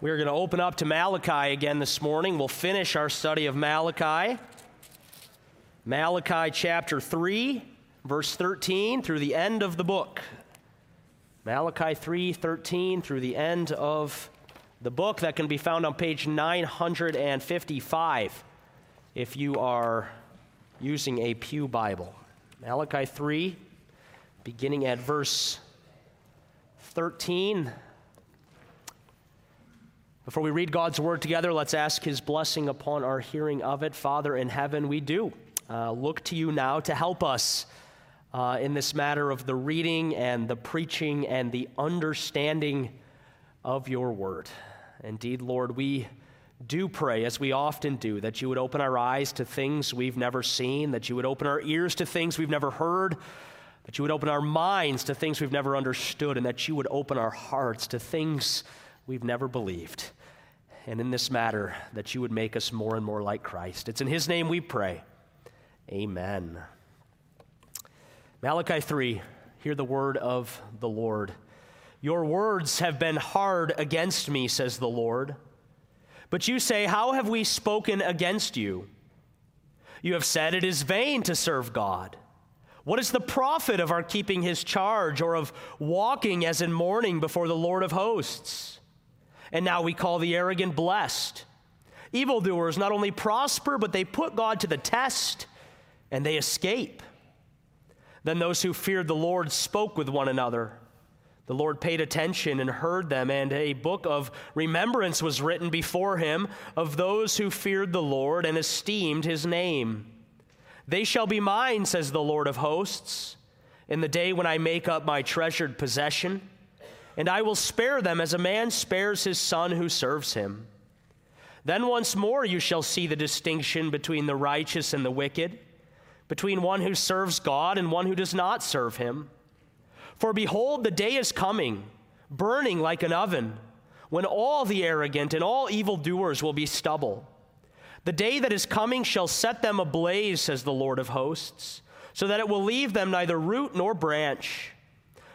We're going to open up to Malachi again this morning. We'll finish our study of Malachi. Malachi chapter 3, verse 13 through the end of the book. Malachi 3:13 through the end of the book that can be found on page 955 if you are using a Pew Bible. Malachi 3 beginning at verse 13 before we read God's word together, let's ask his blessing upon our hearing of it. Father in heaven, we do uh, look to you now to help us uh, in this matter of the reading and the preaching and the understanding of your word. Indeed, Lord, we do pray, as we often do, that you would open our eyes to things we've never seen, that you would open our ears to things we've never heard, that you would open our minds to things we've never understood, and that you would open our hearts to things we've never believed. And in this matter, that you would make us more and more like Christ. It's in His name we pray. Amen. Malachi 3, hear the word of the Lord. Your words have been hard against me, says the Lord. But you say, How have we spoken against you? You have said it is vain to serve God. What is the profit of our keeping his charge or of walking as in mourning before the Lord of hosts? And now we call the arrogant blessed. Evildoers not only prosper, but they put God to the test and they escape. Then those who feared the Lord spoke with one another. The Lord paid attention and heard them, and a book of remembrance was written before him of those who feared the Lord and esteemed his name. They shall be mine, says the Lord of hosts, in the day when I make up my treasured possession and I will spare them as a man spares his son who serves him. Then once more you shall see the distinction between the righteous and the wicked, between one who serves God and one who does not serve him. For behold, the day is coming, burning like an oven, when all the arrogant and all evildoers will be stubble. The day that is coming shall set them ablaze, says the Lord of hosts, so that it will leave them neither root nor branch.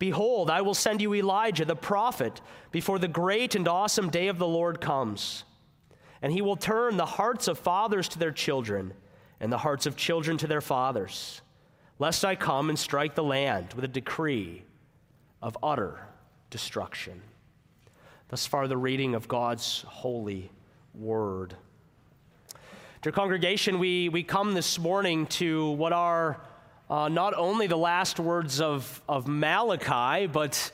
Behold, I will send you Elijah the prophet before the great and awesome day of the Lord comes. And he will turn the hearts of fathers to their children, and the hearts of children to their fathers, lest I come and strike the land with a decree of utter destruction. Thus far, the reading of God's holy word. Dear congregation, we, we come this morning to what are uh, not only the last words of, of Malachi, but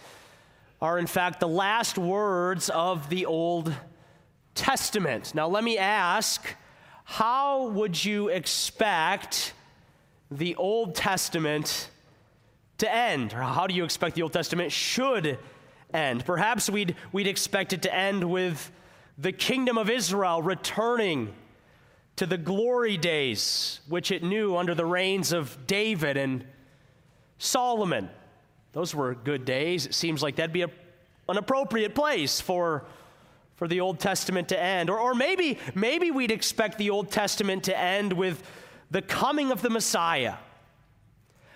are in fact the last words of the Old Testament. Now, let me ask how would you expect the Old Testament to end? Or how do you expect the Old Testament should end? Perhaps we'd, we'd expect it to end with the kingdom of Israel returning to the glory days which it knew under the reigns of David and Solomon. Those were good days. It seems like that'd be a, an appropriate place for, for the Old Testament to end. Or, or maybe, maybe we'd expect the Old Testament to end with the coming of the Messiah.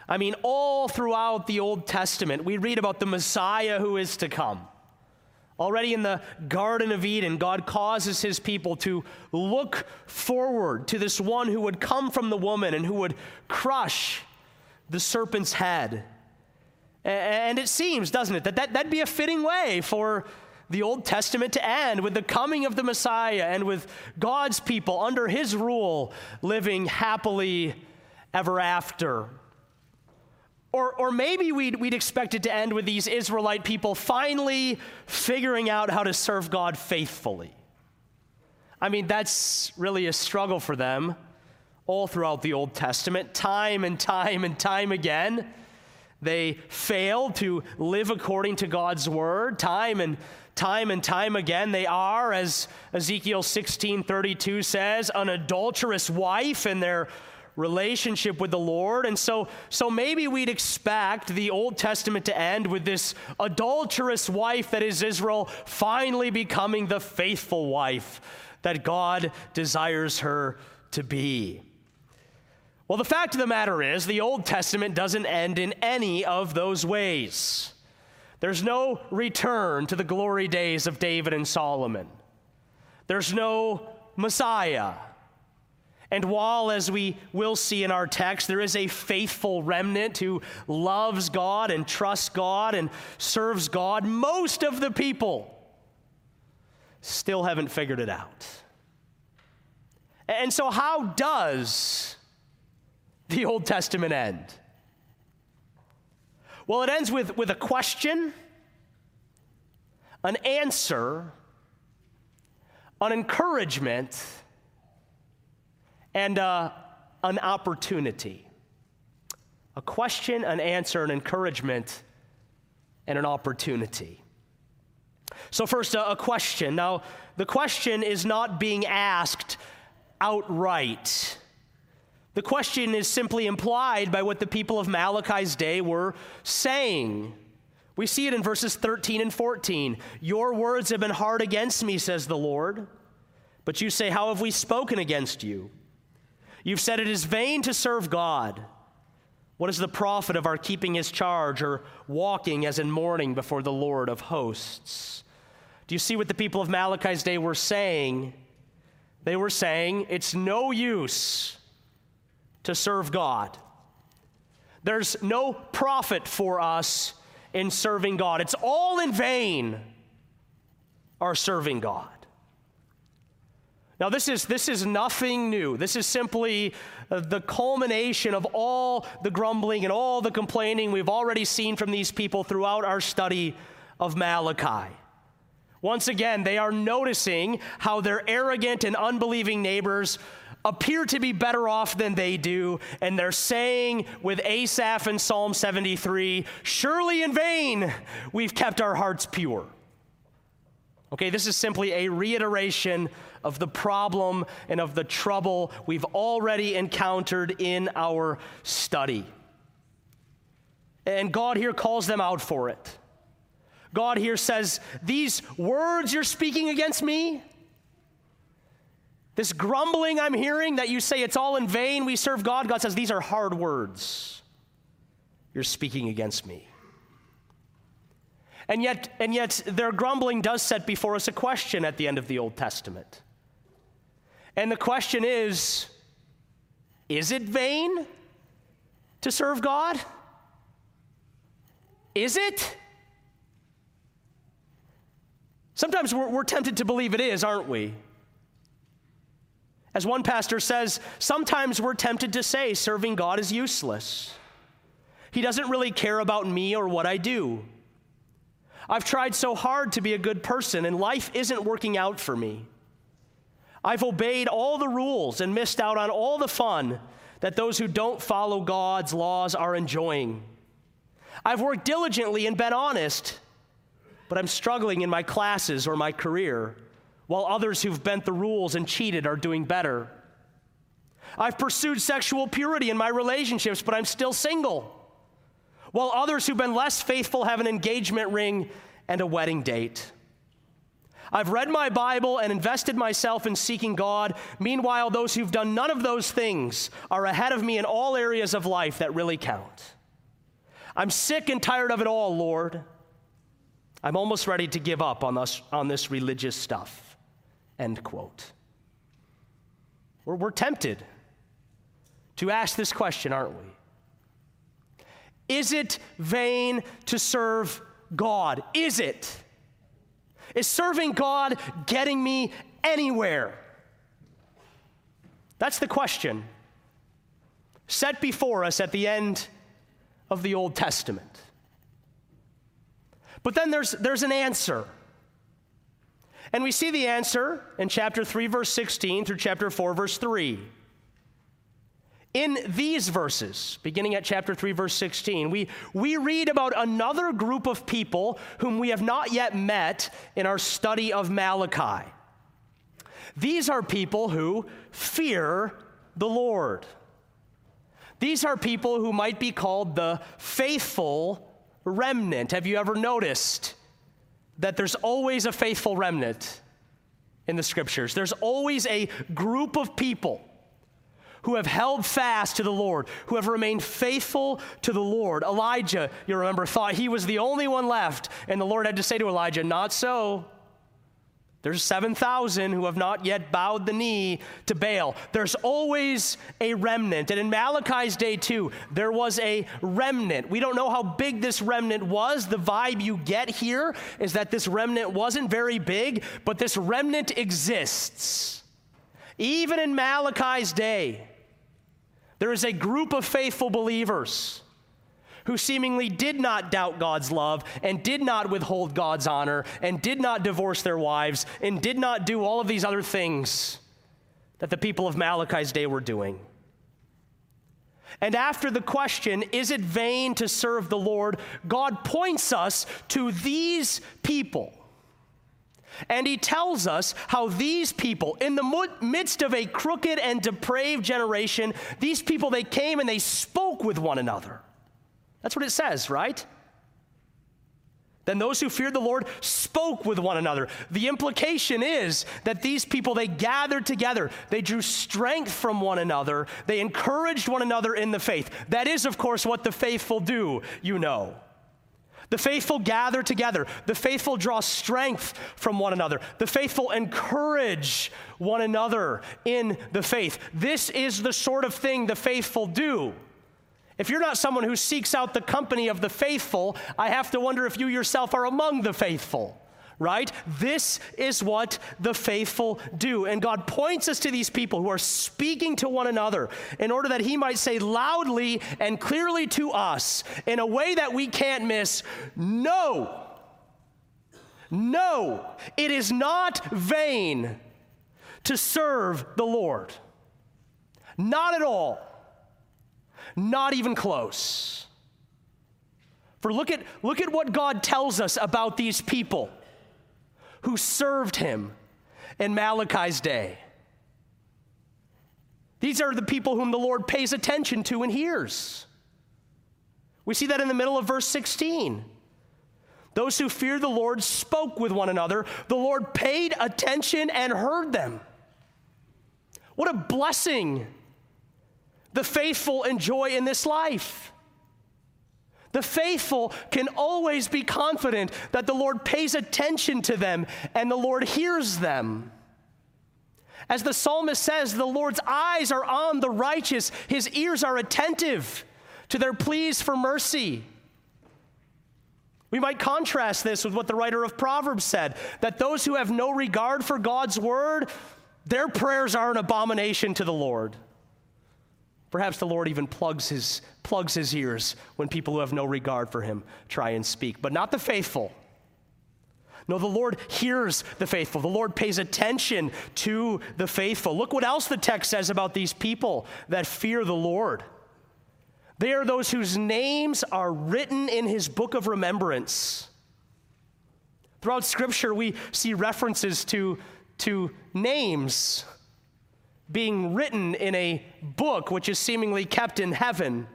I mean, all throughout the Old Testament, we read about the Messiah who is to come. Already in the Garden of Eden, God causes his people to look forward to this one who would come from the woman and who would crush the serpent's head. And it seems, doesn't it, that, that that'd be a fitting way for the Old Testament to end with the coming of the Messiah and with God's people under his rule living happily ever after. Or, or maybe we'd, we'd expect it to end with these Israelite people finally figuring out how to serve God faithfully. I mean, that's really a struggle for them all throughout the Old Testament, time and time and time again. They fail to live according to God's word time and time and time again. They are, as Ezekiel 16:32 says, an adulterous wife in their relationship with the Lord. And so, so maybe we'd expect the Old Testament to end with this adulterous wife that is Israel finally becoming the faithful wife that God desires her to be. Well, the fact of the matter is, the Old Testament doesn't end in any of those ways. There's no return to the glory days of David and Solomon. There's no Messiah. And while, as we will see in our text, there is a faithful remnant who loves God and trusts God and serves God, most of the people still haven't figured it out. And so, how does the Old Testament end? Well, it ends with, with a question, an answer, an encouragement and uh, an opportunity. A question, an answer, an encouragement, and an opportunity. So, first, a, a question. Now, the question is not being asked outright. The question is simply implied by what the people of Malachi's day were saying. We see it in verses 13 and 14. Your words have been hard against me, says the Lord. But you say, How have we spoken against you? You've said it is vain to serve God. What is the profit of our keeping his charge or walking as in mourning before the Lord of hosts? Do you see what the people of Malachi's day were saying? They were saying, it's no use to serve God. There's no profit for us in serving God. It's all in vain, our serving God. Now, this is, this is nothing new. This is simply uh, the culmination of all the grumbling and all the complaining we've already seen from these people throughout our study of Malachi. Once again, they are noticing how their arrogant and unbelieving neighbors appear to be better off than they do, and they're saying with Asaph in Psalm 73 Surely in vain we've kept our hearts pure. Okay, this is simply a reiteration of the problem and of the trouble we've already encountered in our study. And God here calls them out for it. God here says, These words you're speaking against me, this grumbling I'm hearing that you say it's all in vain, we serve God, God says, These are hard words you're speaking against me. And yet, and yet, their grumbling does set before us a question at the end of the Old Testament. And the question is is it vain to serve God? Is it? Sometimes we're, we're, tempted to believe it is, aren't we? As one pastor says, sometimes we're tempted to say serving God is useless. He doesn't really care about me or what I do. I've tried so hard to be a good person, and life isn't working out for me. I've obeyed all the rules and missed out on all the fun that those who don't follow God's laws are enjoying. I've worked diligently and been honest, but I'm struggling in my classes or my career, while others who've bent the rules and cheated are doing better. I've pursued sexual purity in my relationships, but I'm still single, while others who've been less faithful have an engagement ring and a wedding date. I've read my Bible and invested myself in seeking God. Meanwhile, those who've done none of those things are ahead of me in all areas of life that really count. I'm sick and tired of it all, Lord. I'm almost ready to give up on this, on this religious stuff. End quote. We're, we're tempted to ask this question, aren't we? Is it vain to serve God? Is it? Is serving God getting me anywhere? That's the question set before us at the end of the Old Testament. But then there's, there's an answer. And we see the answer in chapter 3, verse 16 through chapter 4, verse 3. In these verses, beginning at chapter 3, verse 16, we, we read about another group of people whom we have not yet met in our study of Malachi. These are people who fear the Lord. These are people who might be called the faithful remnant. Have you ever noticed that there's always a faithful remnant in the scriptures? There's always a group of people who have held fast to the Lord, who have remained faithful to the Lord. Elijah, you remember, thought he was the only one left, and the Lord had to say to Elijah, Not so. There's 7,000 who have not yet bowed the knee to Baal. There's always a remnant. And in Malachi's day, too, there was a remnant. We don't know how big this remnant was. The vibe you get here is that this remnant wasn't very big, but this remnant exists. Even in Malachi's day, there is a group of faithful believers who seemingly did not doubt God's love and did not withhold God's honor and did not divorce their wives and did not do all of these other things that the people of Malachi's day were doing. And after the question, is it vain to serve the Lord? God points us to these people. And he tells us how these people, in the midst of a crooked and depraved generation, these people, they came and they spoke with one another. That's what it says, right? Then those who feared the Lord spoke with one another. The implication is that these people, they gathered together. They drew strength from one another. They encouraged one another in the faith. That is, of course, what the faithful do, you know. The faithful gather together. The faithful draw strength from one another. The faithful encourage one another in the faith. This is the sort of thing the faithful do. If you're not someone who seeks out the company of the faithful, I have to wonder if you yourself are among the faithful right? This is what the faithful do. And God points us to these people who are speaking to one another in order that He might say loudly and clearly to us in a way that we can't miss no, no, it is not vain to serve the Lord. Not at all. Not even close. For look at, look at what God tells us about these people who served him in Malachi's day. These are the people whom the Lord pays attention to and hears. We see that in the middle of verse 16. Those who fear the Lord spoke with one another. The Lord paid attention and heard them. What a blessing the faithful enjoy in this life. The faithful can always be confident that the Lord pays attention to them and the Lord hears them. As the psalmist says, the Lord's eyes are on the righteous, his ears are attentive to their pleas for mercy. We might contrast this with what the writer of Proverbs said that those who have no regard for God's word, their prayers are an abomination to the Lord. Perhaps the Lord even plugs his, plugs his ears when people who have no regard for him try and speak, but not the faithful. No, the Lord hears the faithful. The Lord pays attention to the faithful. Look what else the text says about these people that fear the Lord. They are those whose names are written in his book of remembrance. Throughout Scripture, we see references to, to names being written in a book which is seemingly kept in heaven.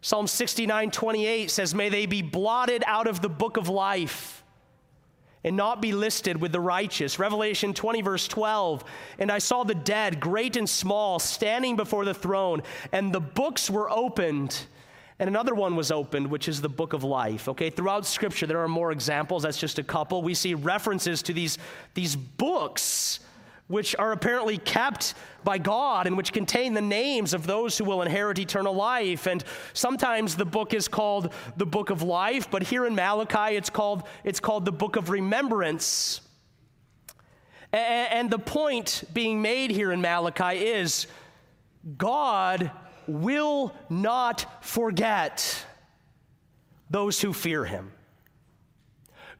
Psalm 69 28 says, May they be blotted out of the book of life and not be listed with the righteous. Revelation 20, verse 12. And I saw the dead, great and small, standing before the throne, and the books were opened. And another one was opened, which is the book of life. Okay, throughout scripture, there are more examples. That's just a couple. We see references to these, these books which are apparently kept by God and which contain the names of those who will inherit eternal life. And sometimes the book is called the book of life, but here in Malachi it's called, it's called the book of remembrance. And the point being made here in Malachi is God will not forget those who fear him.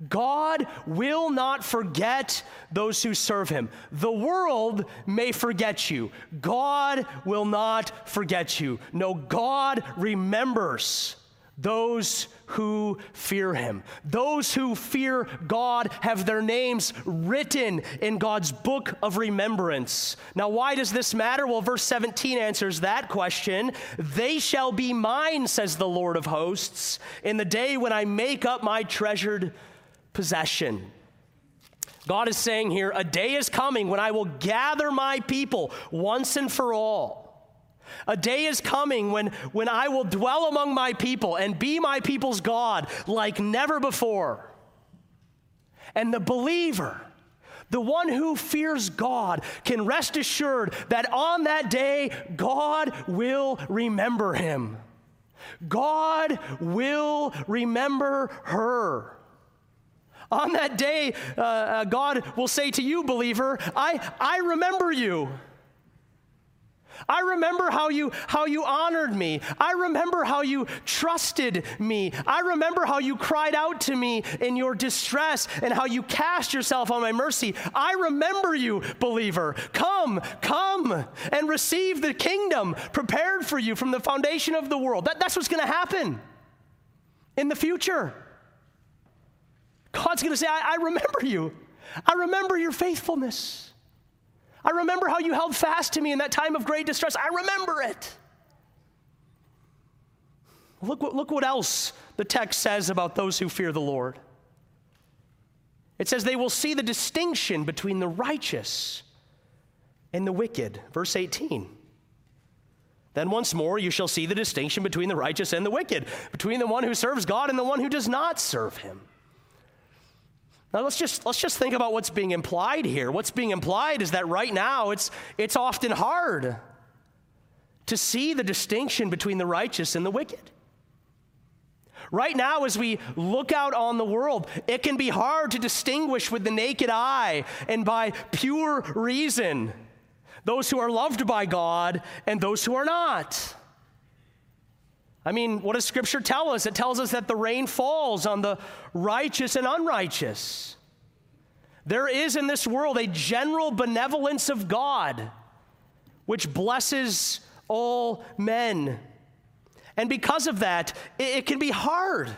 God will not forget those who serve him. The world may forget you. God will not forget you. No, God remembers those who fear him. Those who fear God have their names written in God's book of remembrance. Now, why does this matter? Well, verse 17 answers that question. They shall be mine, says the Lord of hosts, in the day when I make up my treasured possession. God is saying here, a day is coming when I will gather my people once and for all. A day is coming when, when I will dwell among my people and be my people's God like never before. And the believer, the one who fears God, can rest assured that on that day, God will remember him. God will remember her. On that day, uh, uh, God will say to you, believer, I, I remember you. I remember how you how you honored me. I remember how you trusted me. I remember how you cried out to me in your distress and how you cast yourself on my mercy. I remember you, believer. Come, come and receive the kingdom prepared for you from the foundation of the world. That, that's what's going to happen in the future. God's going to say, I, I remember you. I remember your faithfulness. I remember how you held fast to me in that time of great distress. I remember it. Look look what else the text says about those who fear the Lord. It says they will see the distinction between the righteous and the wicked. Verse 18. Then once more you shall see the distinction between the righteous and the wicked, between the one who serves God and the one who does not serve him. Now let's just let's just think about what's being implied here. What's being implied is that right now it's it's often hard to see the distinction between the righteous and the wicked. Right now, as we look out on the world, it can be hard to distinguish with the naked eye and by pure reason those who are loved by God and those who are not. I mean, what does Scripture tell us? It tells us that the rain falls on the righteous and unrighteous. There is in this world a general benevolence of God which blesses all men. And because of that, it, it, can be hard.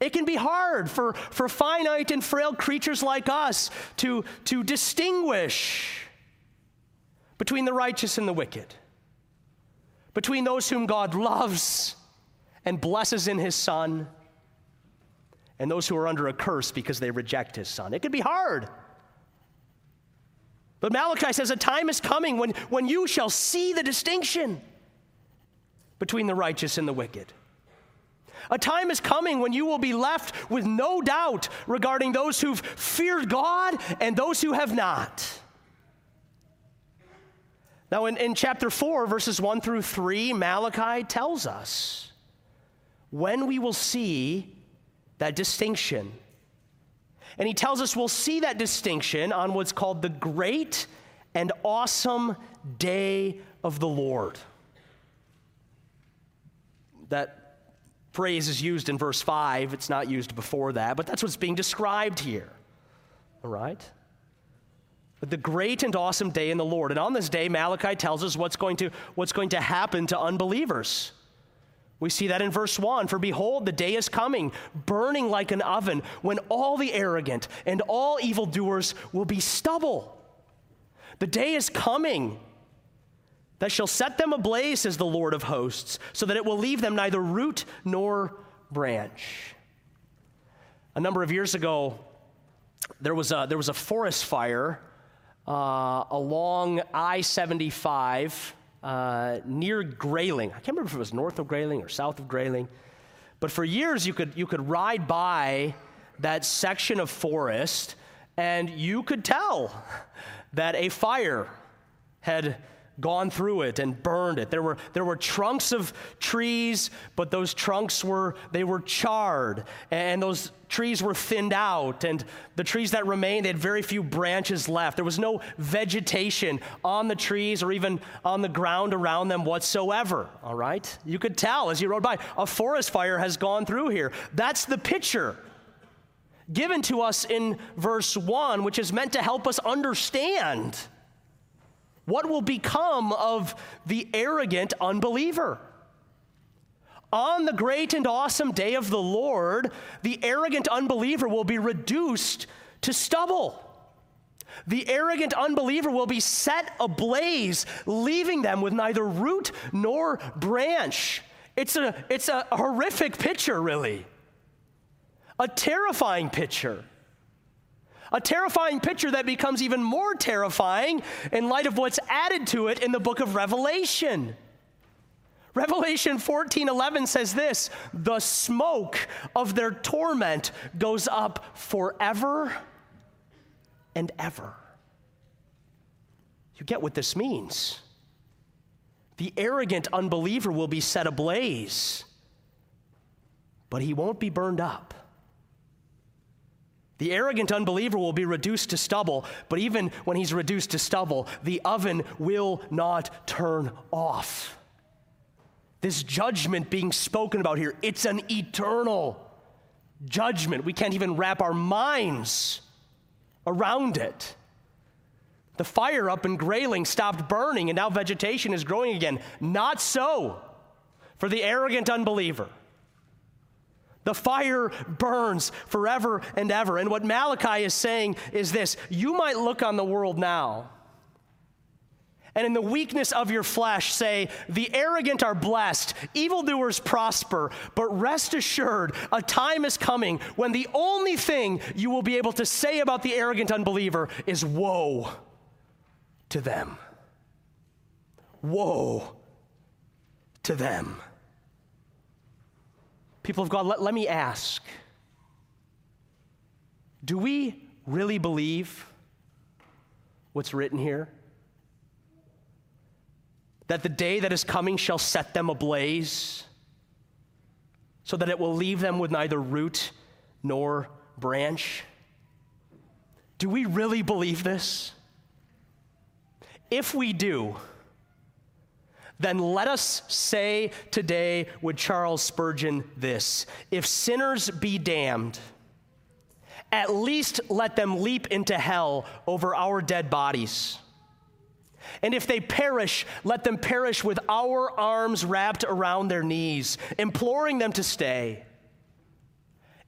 It can be hard for, for finite and frail creatures like us to, to distinguish between the righteous and the wicked, between those whom God loves and blesses in his son, and those who are under a curse because they reject his son. It can be hard. But Malachi says a time is coming when, when you shall see the distinction between the righteous and the wicked. A time is coming when you will be left with no doubt regarding those who've feared God and those who have not. Now, in, in chapter 4, verses 1 through 3, Malachi tells us when we will see that distinction. And he tells us we'll see that distinction on what's called the great and awesome day of the Lord. That phrase is used in verse 5. It's not used before that, but that's what's being described here. All right? But the great and awesome day in the Lord. And on this day, Malachi tells us what's going to, what's going to happen to unbelievers. We see that in verse 1 For behold, the day is coming, burning like an oven, when all the arrogant and all evildoers will be stubble. The day is coming that shall set them ablaze, says the Lord of hosts, so that it will leave them neither root nor branch. A number of years ago, there was a, there was a forest fire uh, along I 75 uh, near Grayling. I can't remember if it was north of Grayling or south of Grayling. But for years, you could, you could ride by that section of forest and you could tell that a fire had gone through it and burned it. There were, there were trunks of trees, but those trunks were, they were charred, and those trees were thinned out, and the trees that remained, they had very few branches left. There was no vegetation on the trees or even on the ground around them whatsoever, all right? You could tell as you rode by, a forest fire has gone through here. That's the picture given to us in verse 1, which is meant to help us understand what will become of the arrogant unbeliever. On the great and awesome day of the Lord, the arrogant unbeliever will be reduced to stubble. The arrogant unbeliever will be set ablaze, leaving them with neither root nor branch. It's a, it's a horrific picture, really. A terrifying picture. A terrifying picture that becomes even more terrifying in light of what's added to it in the book of Revelation. Revelation 14 11 says this the smoke of their torment goes up forever and ever. You get what this means. The arrogant unbeliever will be set ablaze, but he won't be burned up. The arrogant unbeliever will be reduced to stubble, but even when he's reduced to stubble, the oven will not turn off. This judgment being spoken about here, it's an eternal judgment. We can't even wrap our minds around it. The fire up in Grayling stopped burning and now vegetation is growing again. Not so for the arrogant unbeliever. The fire burns forever and ever. And what Malachi is saying is this you might look on the world now and in the weakness of your flesh say, The arrogant are blessed, evildoers prosper, but rest assured, a time is coming when the only thing you will be able to say about the arrogant unbeliever is, Woe to them. Woe to them. People of God, let, let me ask do we really believe what's written here? that the day that is coming shall set them ablaze, so that it will leave them with neither root nor branch? Do we really believe this? If we do, then let us say today with Charles Spurgeon this If sinners be damned, at least let them leap into hell over our dead bodies. And if they perish, let them perish with our arms wrapped around their knees, imploring them to stay.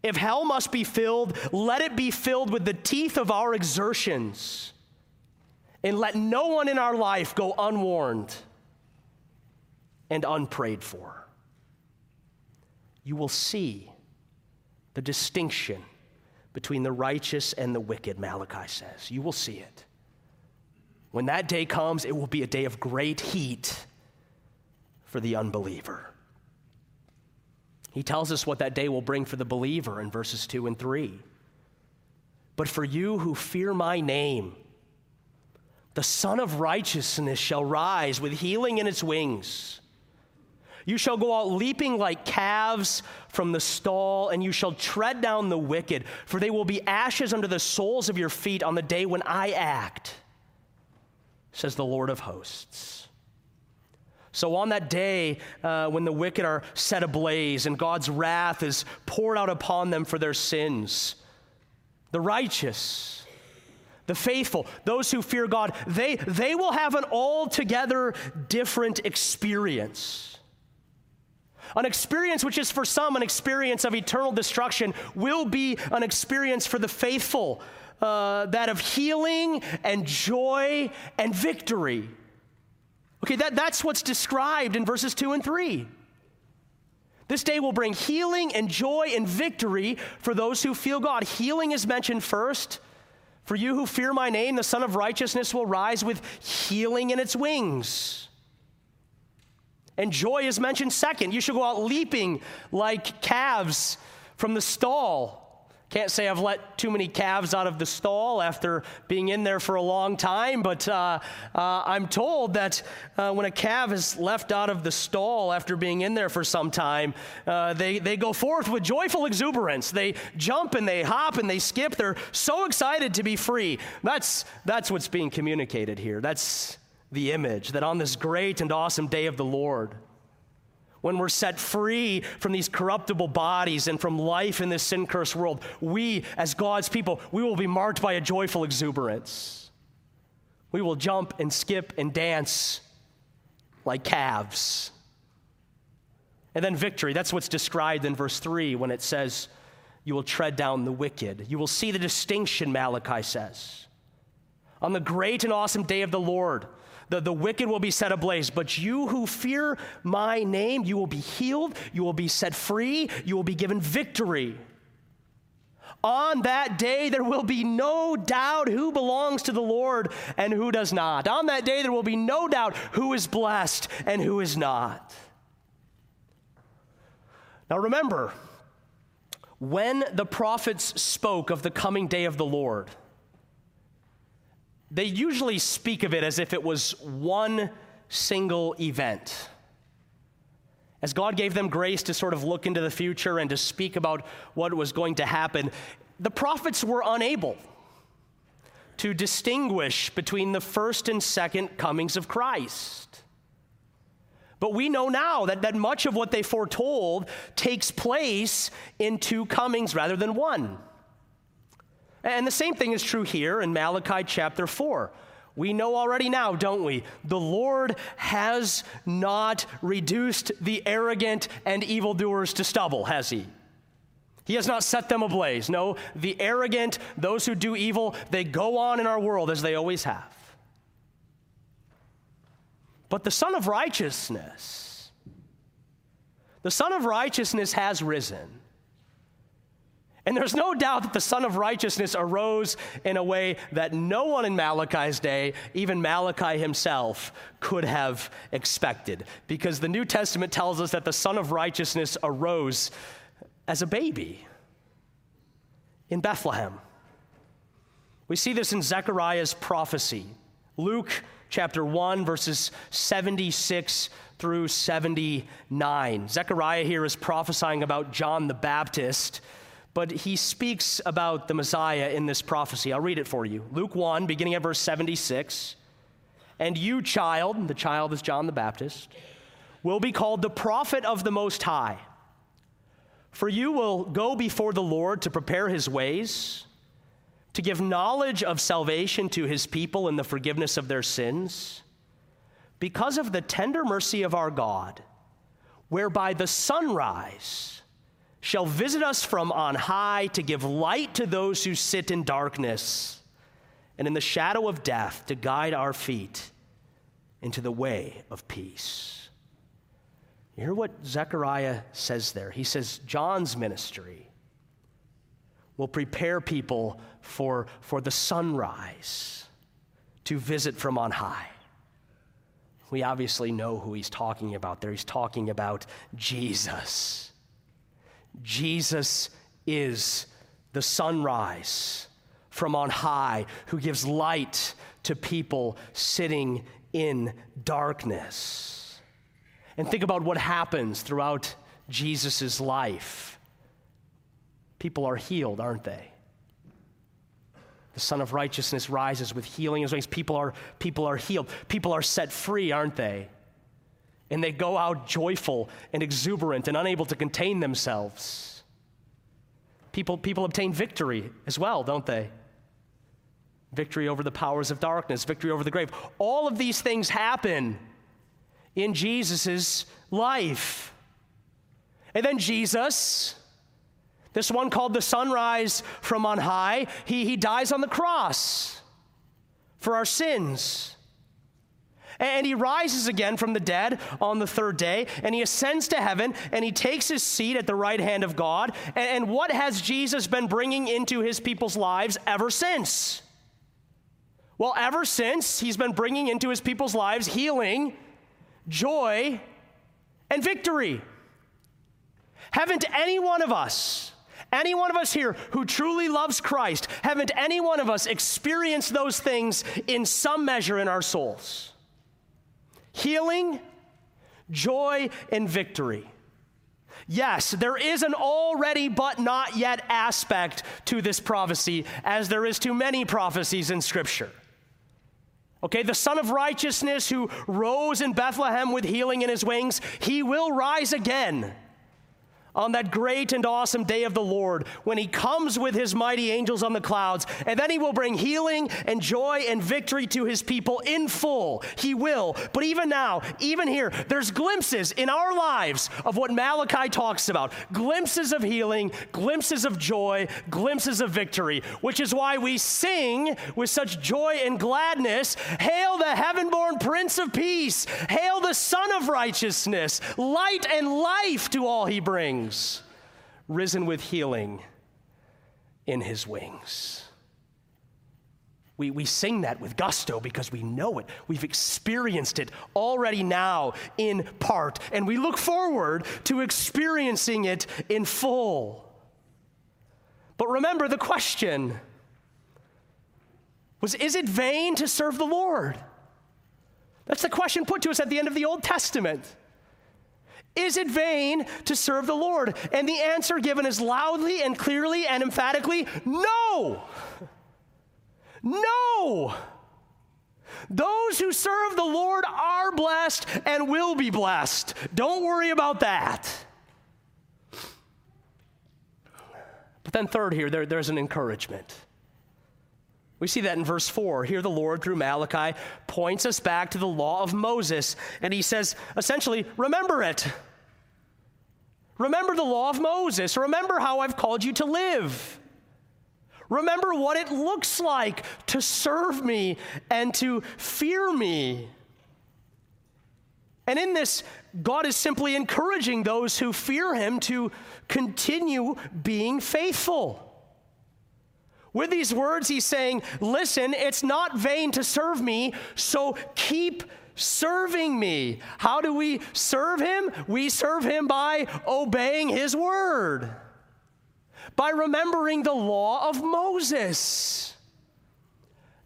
If hell must be filled, let it be filled with the teeth of our exertions. And let no one in our life go unwarned and unprayed for. You will see the distinction between the righteous and the wicked, Malachi says. You will see it. When that day comes, it will be a day of great heat for the unbeliever. He tells us what that day will bring for the believer in verses 2 and 3. But for you who fear my name, the Sun of Righteousness shall rise with healing in its wings. You shall go out leaping like calves from the stall, and you shall tread down the wicked, for they will be ashes under the soles of your feet on the day when I act says the Lord of hosts. So, on that day uh, when the wicked are set ablaze and God's wrath is poured out upon them for their sins, the righteous, the faithful, those who fear God, they, they will have an altogether different experience. An experience which is for some an experience of eternal destruction will be an experience for the faithful uh, that of healing and joy and victory. Okay, that, that's what's described in verses 2 and 3. This day will bring healing and joy and victory for those who feel God. Healing is mentioned first. For you who fear my name, the Sun of Righteousness will rise with healing in its wings. And joy is mentioned second. You should go out leaping like calves from the stall. Can't say I've let too many calves out of the stall after being in there for a long time, but uh, uh, I'm told that uh, when a calf is left out of the stall after being in there for some time, uh, they, they go forth with joyful exuberance. They jump and they hop and they skip. They're so excited to be free. That's, that's what's being communicated here. That's the image that on this great and awesome day of the Lord, when we're set free from these corruptible bodies and from life in this sin cursed world, we, as God's people, we will be marked by a joyful exuberance. We will jump and skip and dance like calves. And then victory, that's what's described in verse 3 when it says, You will tread down the wicked. You will see the distinction, Malachi says. On the great and awesome day of the Lord, the, the wicked will be set ablaze, but you who fear my name, you will be healed, you will be set free, you will be given victory. On that day, there will be no doubt who belongs to the Lord and who does not. On that day, there will be no doubt who is blessed and who is not. Now remember, when the prophets spoke of the coming day of the Lord, they usually speak of it as if it was one single event. As God gave them grace to sort of look into the future and to speak about what was going to happen, the prophets were unable to distinguish between the first and second comings of Christ. But we know now that, that much of what they foretold takes place in two comings rather than one. And the same thing is true here in Malachi chapter 4. We know already now, don't we? The Lord has not reduced the arrogant and evildoers to stubble, has He? He has not set them ablaze. No, the arrogant, those who do evil, they go on in our world as they always have. But the Son of Righteousness, the Son of Righteousness has risen. And there's no doubt that the Son of Righteousness arose in a way that no one in Malachi's day, even Malachi himself, could have expected. Because the New Testament tells us that the Son of Righteousness arose as a baby in Bethlehem. We see this in Zechariah's prophecy. Luke chapter 1, verses 76 through 79. Zechariah here is prophesying about John the Baptist but he speaks about the Messiah in this prophecy. I'll read it for you. Luke 1, beginning at verse 76. And you, child, the child is John the Baptist, will be called the prophet of the Most High. For you will go before the Lord to prepare his ways, to give knowledge of salvation to his people and the forgiveness of their sins, because of the tender mercy of our God, whereby the sunrise shall visit us from on high to give light to those who sit in darkness and in the shadow of death to guide our feet into the way of peace. You hear what Zechariah says there? He says, John's ministry will prepare people for, for the sunrise to visit from on high. We obviously know who he's talking about there. He's talking about Jesus Jesus is the sunrise from on high who gives light to people sitting in darkness. And think about what happens throughout Jesus' life. People are healed, aren't they? The Sun of Righteousness rises with healing as wings. People are, people are healed. People are set free, aren't they? And they go out joyful and exuberant and unable to contain themselves. People, people obtain victory as well, don't they? Victory over the powers of darkness, victory over the grave. All of these things happen in Jesus' life. And then Jesus, this one called the sunrise from on high, he, he dies on the cross for our sins. And he rises again from the dead on the third day, and he ascends to heaven, and he takes his seat at the right hand of God. And what has Jesus been bringing into his people's lives ever since? Well, ever since, he's been bringing into his people's lives healing, joy, and victory. Haven't any one of us, any one of us here who truly loves Christ, haven't any one of us experienced those things in some measure in our souls? Healing, joy, and victory. Yes, there is an already but not yet aspect to this prophecy, as there is to many prophecies in Scripture. Okay, the Sun of Righteousness who rose in Bethlehem with healing in his wings, he will rise again on that great and awesome day of the Lord when he comes with his mighty angels on the clouds, and then he will bring healing and joy and victory to his people in full. He will. But even now, even here, there's glimpses in our lives of what Malachi talks about glimpses of healing, glimpses of joy, glimpses of victory, which is why we sing with such joy and gladness Hail the heaven born Prince of Peace! Hail the Sun of Righteousness! Light and life to all he brings wings, risen with healing in his wings. We, we sing that with gusto because we know it. We've experienced it already now in part, and we look forward to experiencing it in full. But remember the question was Is it vain to serve the Lord? That's the question put to us at the end of the Old Testament. Is it vain to serve the Lord? And the answer given is loudly and clearly and emphatically no. No. Those who serve the Lord are blessed and will be blessed. Don't worry about that. But then, third, here, there, there's an encouragement. We see that in verse 4. Here, the Lord, through Malachi, points us back to the law of Moses, and he says, essentially, remember it. Remember the law of Moses. Remember how I've called you to live. Remember what it looks like to serve me and to fear me. And in this, God is simply encouraging those who fear him to continue being faithful. With these words, he's saying, Listen, it's not vain to serve me, so keep serving me. How do we serve him? We serve him by obeying his word, by remembering the law of Moses.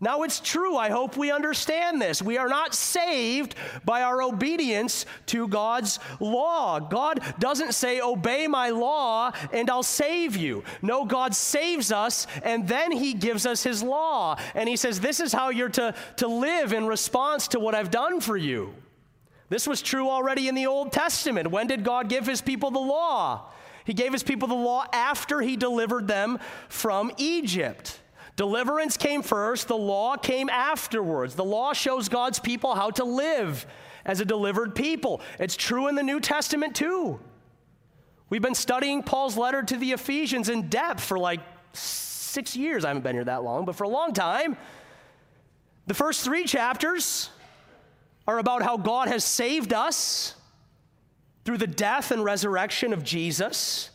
Now, it's true, I hope we understand this. We are not saved by our obedience to God's law. God doesn't say, Obey my law and I'll save you. No, God saves us and then He gives us His law. And He says, This is how you're to, to live in response to what I've done for you. This was true already in the Old Testament. When did God give His people the law? He gave His people the law after He delivered them from Egypt. Deliverance came first, the law came afterwards. The law shows God's people how to live as a delivered people. It's true in the New Testament too. We've been studying Paul's letter to the Ephesians in depth for like six years. I haven't been here that long, but for a long time. The first three chapters are about how God has saved us through the death and resurrection of Jesus.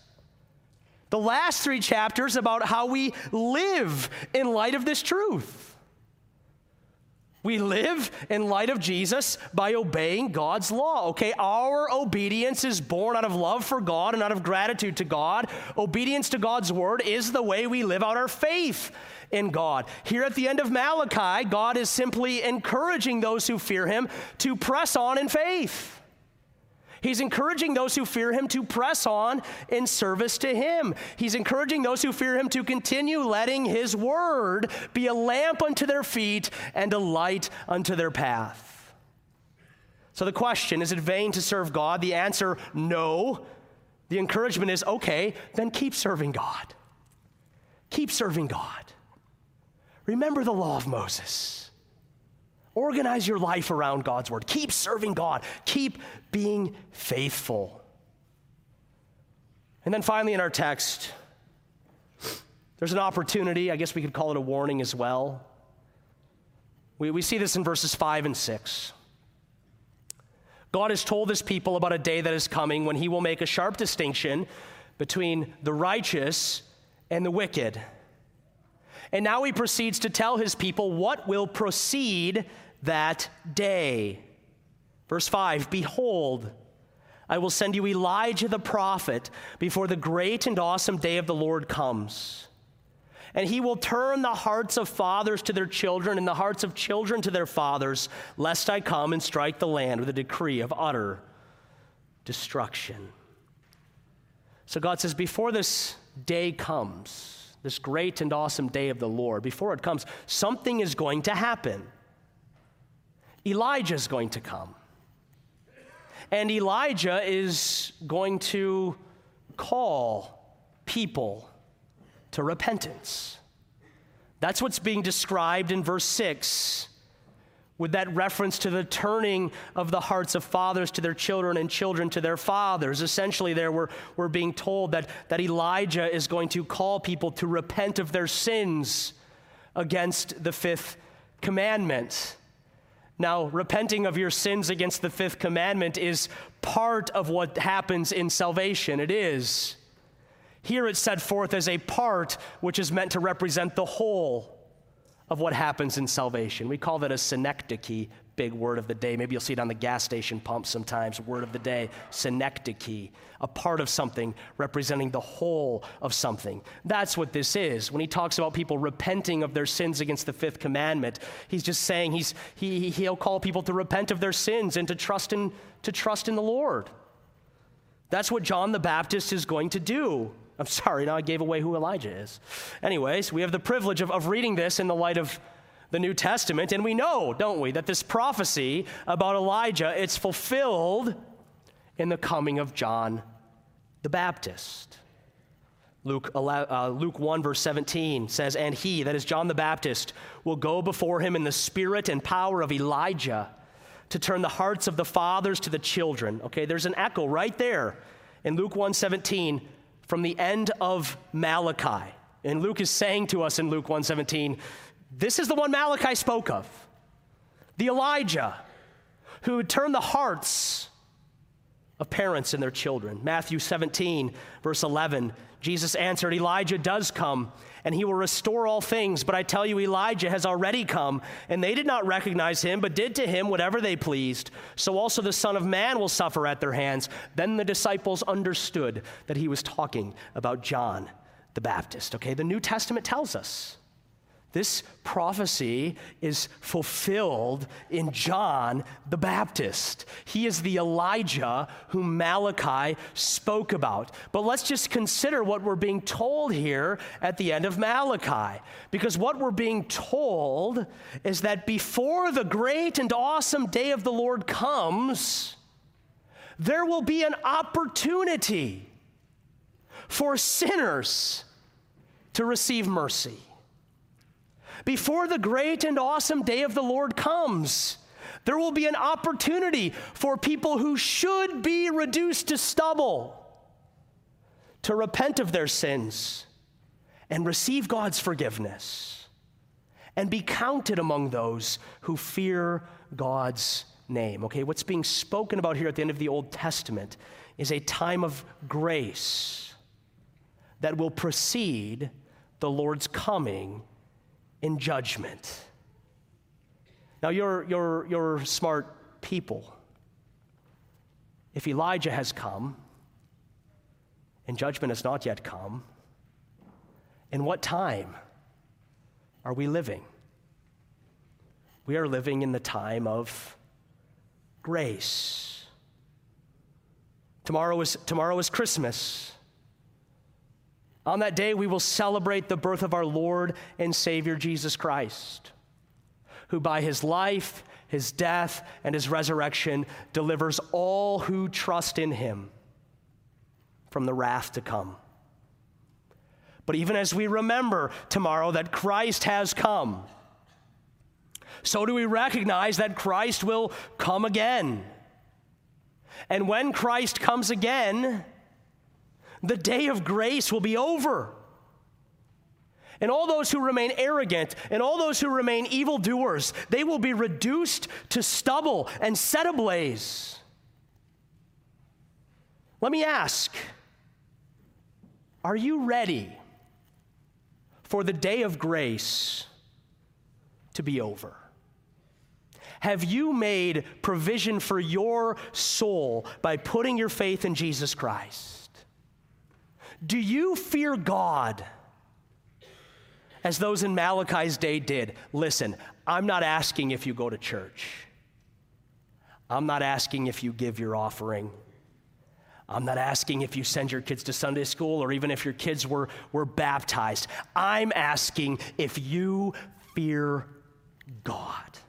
The last three chapters about how we live in light of this truth. We live in light of Jesus by obeying God's law. Okay, our obedience is born out of love for God and out of gratitude to God. Obedience to God's word is the way we live out our faith in God. Here at the end of Malachi, God is simply encouraging those who fear him to press on in faith. He's encouraging those who fear him to press on in service to him. He's encouraging those who fear him to continue letting his word be a lamp unto their feet and a light unto their path. So the question is it vain to serve God? The answer no. The encouragement is okay, then keep serving God. Keep serving God. Remember the law of Moses. Organize your life around God's word. Keep serving God. Keep being faithful. And then finally, in our text, there's an opportunity. I guess we could call it a warning as well. We, we see this in verses 5 and 6. God has told his people about a day that is coming when he will make a sharp distinction between the righteous and the wicked. And now he proceeds to tell his people what will proceed that day. Verse 5 Behold, I will send you Elijah the prophet before the great and awesome day of the Lord comes. And he will turn the hearts of fathers to their children and the hearts of children to their fathers, lest I come and strike the land with a decree of utter destruction. So God says, before this day comes, this great and awesome day of the Lord, before it comes, something is going to happen. Elijah is going to come. And Elijah is going to call people to repentance. That's what's being described in verse 6 with that reference to the turning of the hearts of fathers to their children and children to their fathers. Essentially, there we're, we're being told that, that Elijah is going to call people to repent of their sins against the fifth commandment. Now, repenting of your sins against the fifth commandment is part of what happens in salvation. It is. Here it's set forth as a part which is meant to represent the whole of what happens in salvation. We call that a synecdoche, big word of the day. Maybe you'll see it on the gas station pump sometimes, word of the day, synecdoche, a part of something representing the whole of something. That's what this is. When he talks about people repenting of their sins against the fifth commandment, he's just saying he's, he, he'll call people to repent of their sins and to trust in, to trust in the Lord. That's what John the Baptist is going to do. I'm sorry, now I gave away who Elijah is. Anyways, we have the privilege of, of reading this in the light of the New Testament, and we know, don't we, that this prophecy about Elijah, it's fulfilled in the coming of John the Baptist. Luke, uh, Luke 1, verse 17 says, And he, that is John the Baptist, will go before him in the spirit and power of Elijah to turn the hearts of the fathers to the children. Okay, there's an echo right there in Luke 1 17 from the end of Malachi. And Luke is saying to us in Luke 1:17, this is the one Malachi spoke of. The Elijah who would turn the hearts of parents and their children. Matthew 17, verse 11, Jesus answered, Elijah does come and he will restore all things. But I tell you, Elijah has already come, and they did not recognize him, but did to him whatever they pleased. So also the Son of Man will suffer at their hands. Then the disciples understood that he was talking about John the Baptist. Okay, the New Testament tells us this prophecy is fulfilled in John the Baptist. He is the Elijah whom Malachi spoke about. But let's just consider what we're being told here at the end of Malachi. Because what we're being told is that before the great and awesome day of the Lord comes, there will be an opportunity for sinners to receive mercy before the great and awesome day of the Lord comes. There will be an opportunity for people who should be reduced to stubble to repent of their sins and receive God's forgiveness and be counted among those who fear God's name. Okay, what's being spoken about here at the end of the Old Testament is a time of grace that will precede the Lord's coming in judgment. Now, you're, you're, you're smart people. If Elijah has come and judgment has not yet come, in what time are we living? We are living in the time of grace. Tomorrow is, tomorrow is Christmas. On that day, we will celebrate the birth of our Lord and Savior Jesus Christ, who by his life, his death, and his resurrection delivers all who trust in him from the wrath to come. But even as we remember tomorrow that Christ has come, so do we recognize that Christ will come again. And when Christ comes again, the day of grace will be over. And all those who remain arrogant and all those who remain evildoers, they will be reduced to stubble and set ablaze. Let me ask Are you ready for the day of grace to be over? Have you made provision for your soul by putting your faith in Jesus Christ? Do you fear God as those in Malachi's day did? Listen, I'm not asking if you go to church. I'm not asking if you give your offering. I'm not asking if you send your kids to Sunday school or even if your kids were, were baptized. I'm asking if you fear God.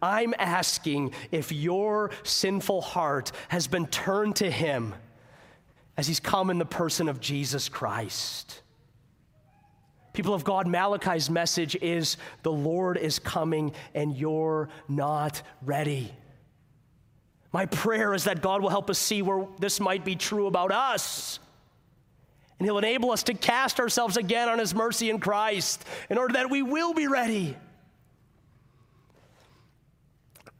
I'm asking if your sinful heart has been turned to Him as He's come in the person of Jesus Christ. People of God, Malachi's message is the Lord is coming and you're not ready. My prayer is that God will help us see where this might be true about us. And He'll enable us to cast ourselves again on His mercy in Christ in order that we will be ready.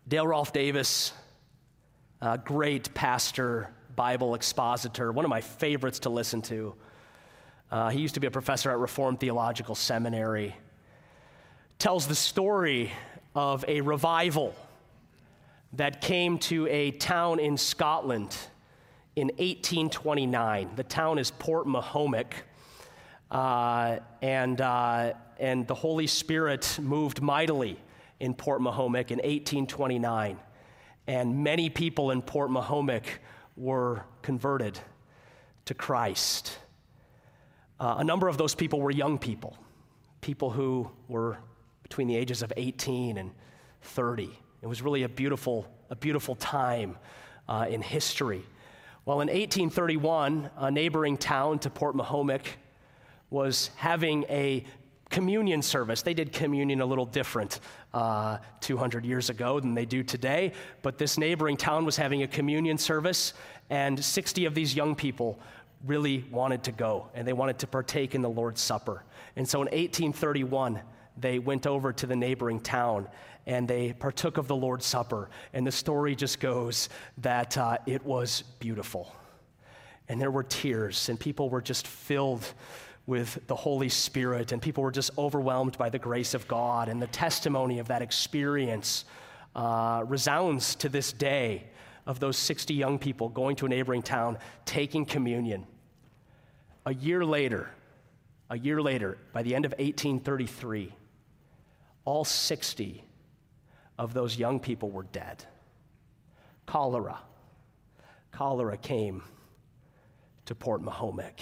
Dale Ralph Davis, a great pastor, Bible expositor, one of my favorites to listen to. Uh, he used to be a professor at Reformed Theological Seminary. Tells the story of a revival that came to a town in Scotland in 1829. The town is Portmahomack. Uh, and, uh, and the Holy Spirit moved mightily in Portmahomack in 1829. And many people in Portmahomack were converted to Christ. Uh, a number of those people were young people, people who were between the ages of 18 and 30. It was really a beautiful, a beautiful time uh, in history. Well, in 1831, a neighboring town to Portmahomack was having a communion service. They did communion a little different uh, 200 years ago than they do today, but this neighboring town was having a communion service, and 60 of these young people really wanted to go, and they wanted to partake in the Lord's Supper. And so in 1831, they went over to the neighboring town and they partook of the Lord's Supper. And the story just goes that uh, it was beautiful. And there were tears, and people were just filled with the Holy Spirit, and people were just overwhelmed by the grace of God. And the testimony of that experience uh, resounds to this day of those 60 young people going to a neighboring town, taking communion. A year later, a year later, by the end of 1833, all 60 of those young people were dead. Cholera. Cholera came to Portmahomack.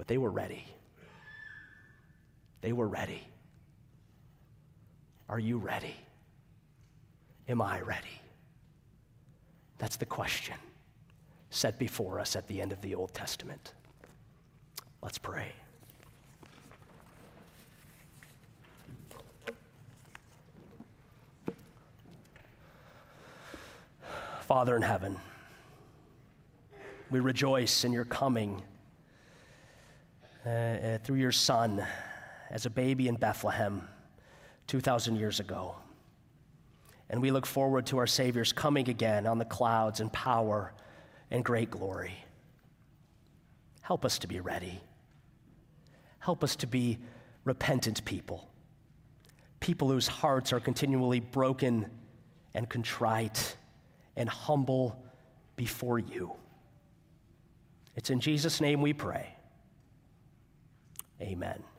But they were ready. They were ready. Are you ready? Am I ready? That's the question set before us at the end of the Old Testament. Let's pray. Father in heaven, we rejoice in your coming uh, through your Son as a baby in Bethlehem 2,000 years ago. And we look forward to our Savior's coming again on the clouds in power and great glory. Help us to be ready. Help us to be repentant people, people whose hearts are continually broken and contrite and humble before you. It's in Jesus' name we pray. Amen.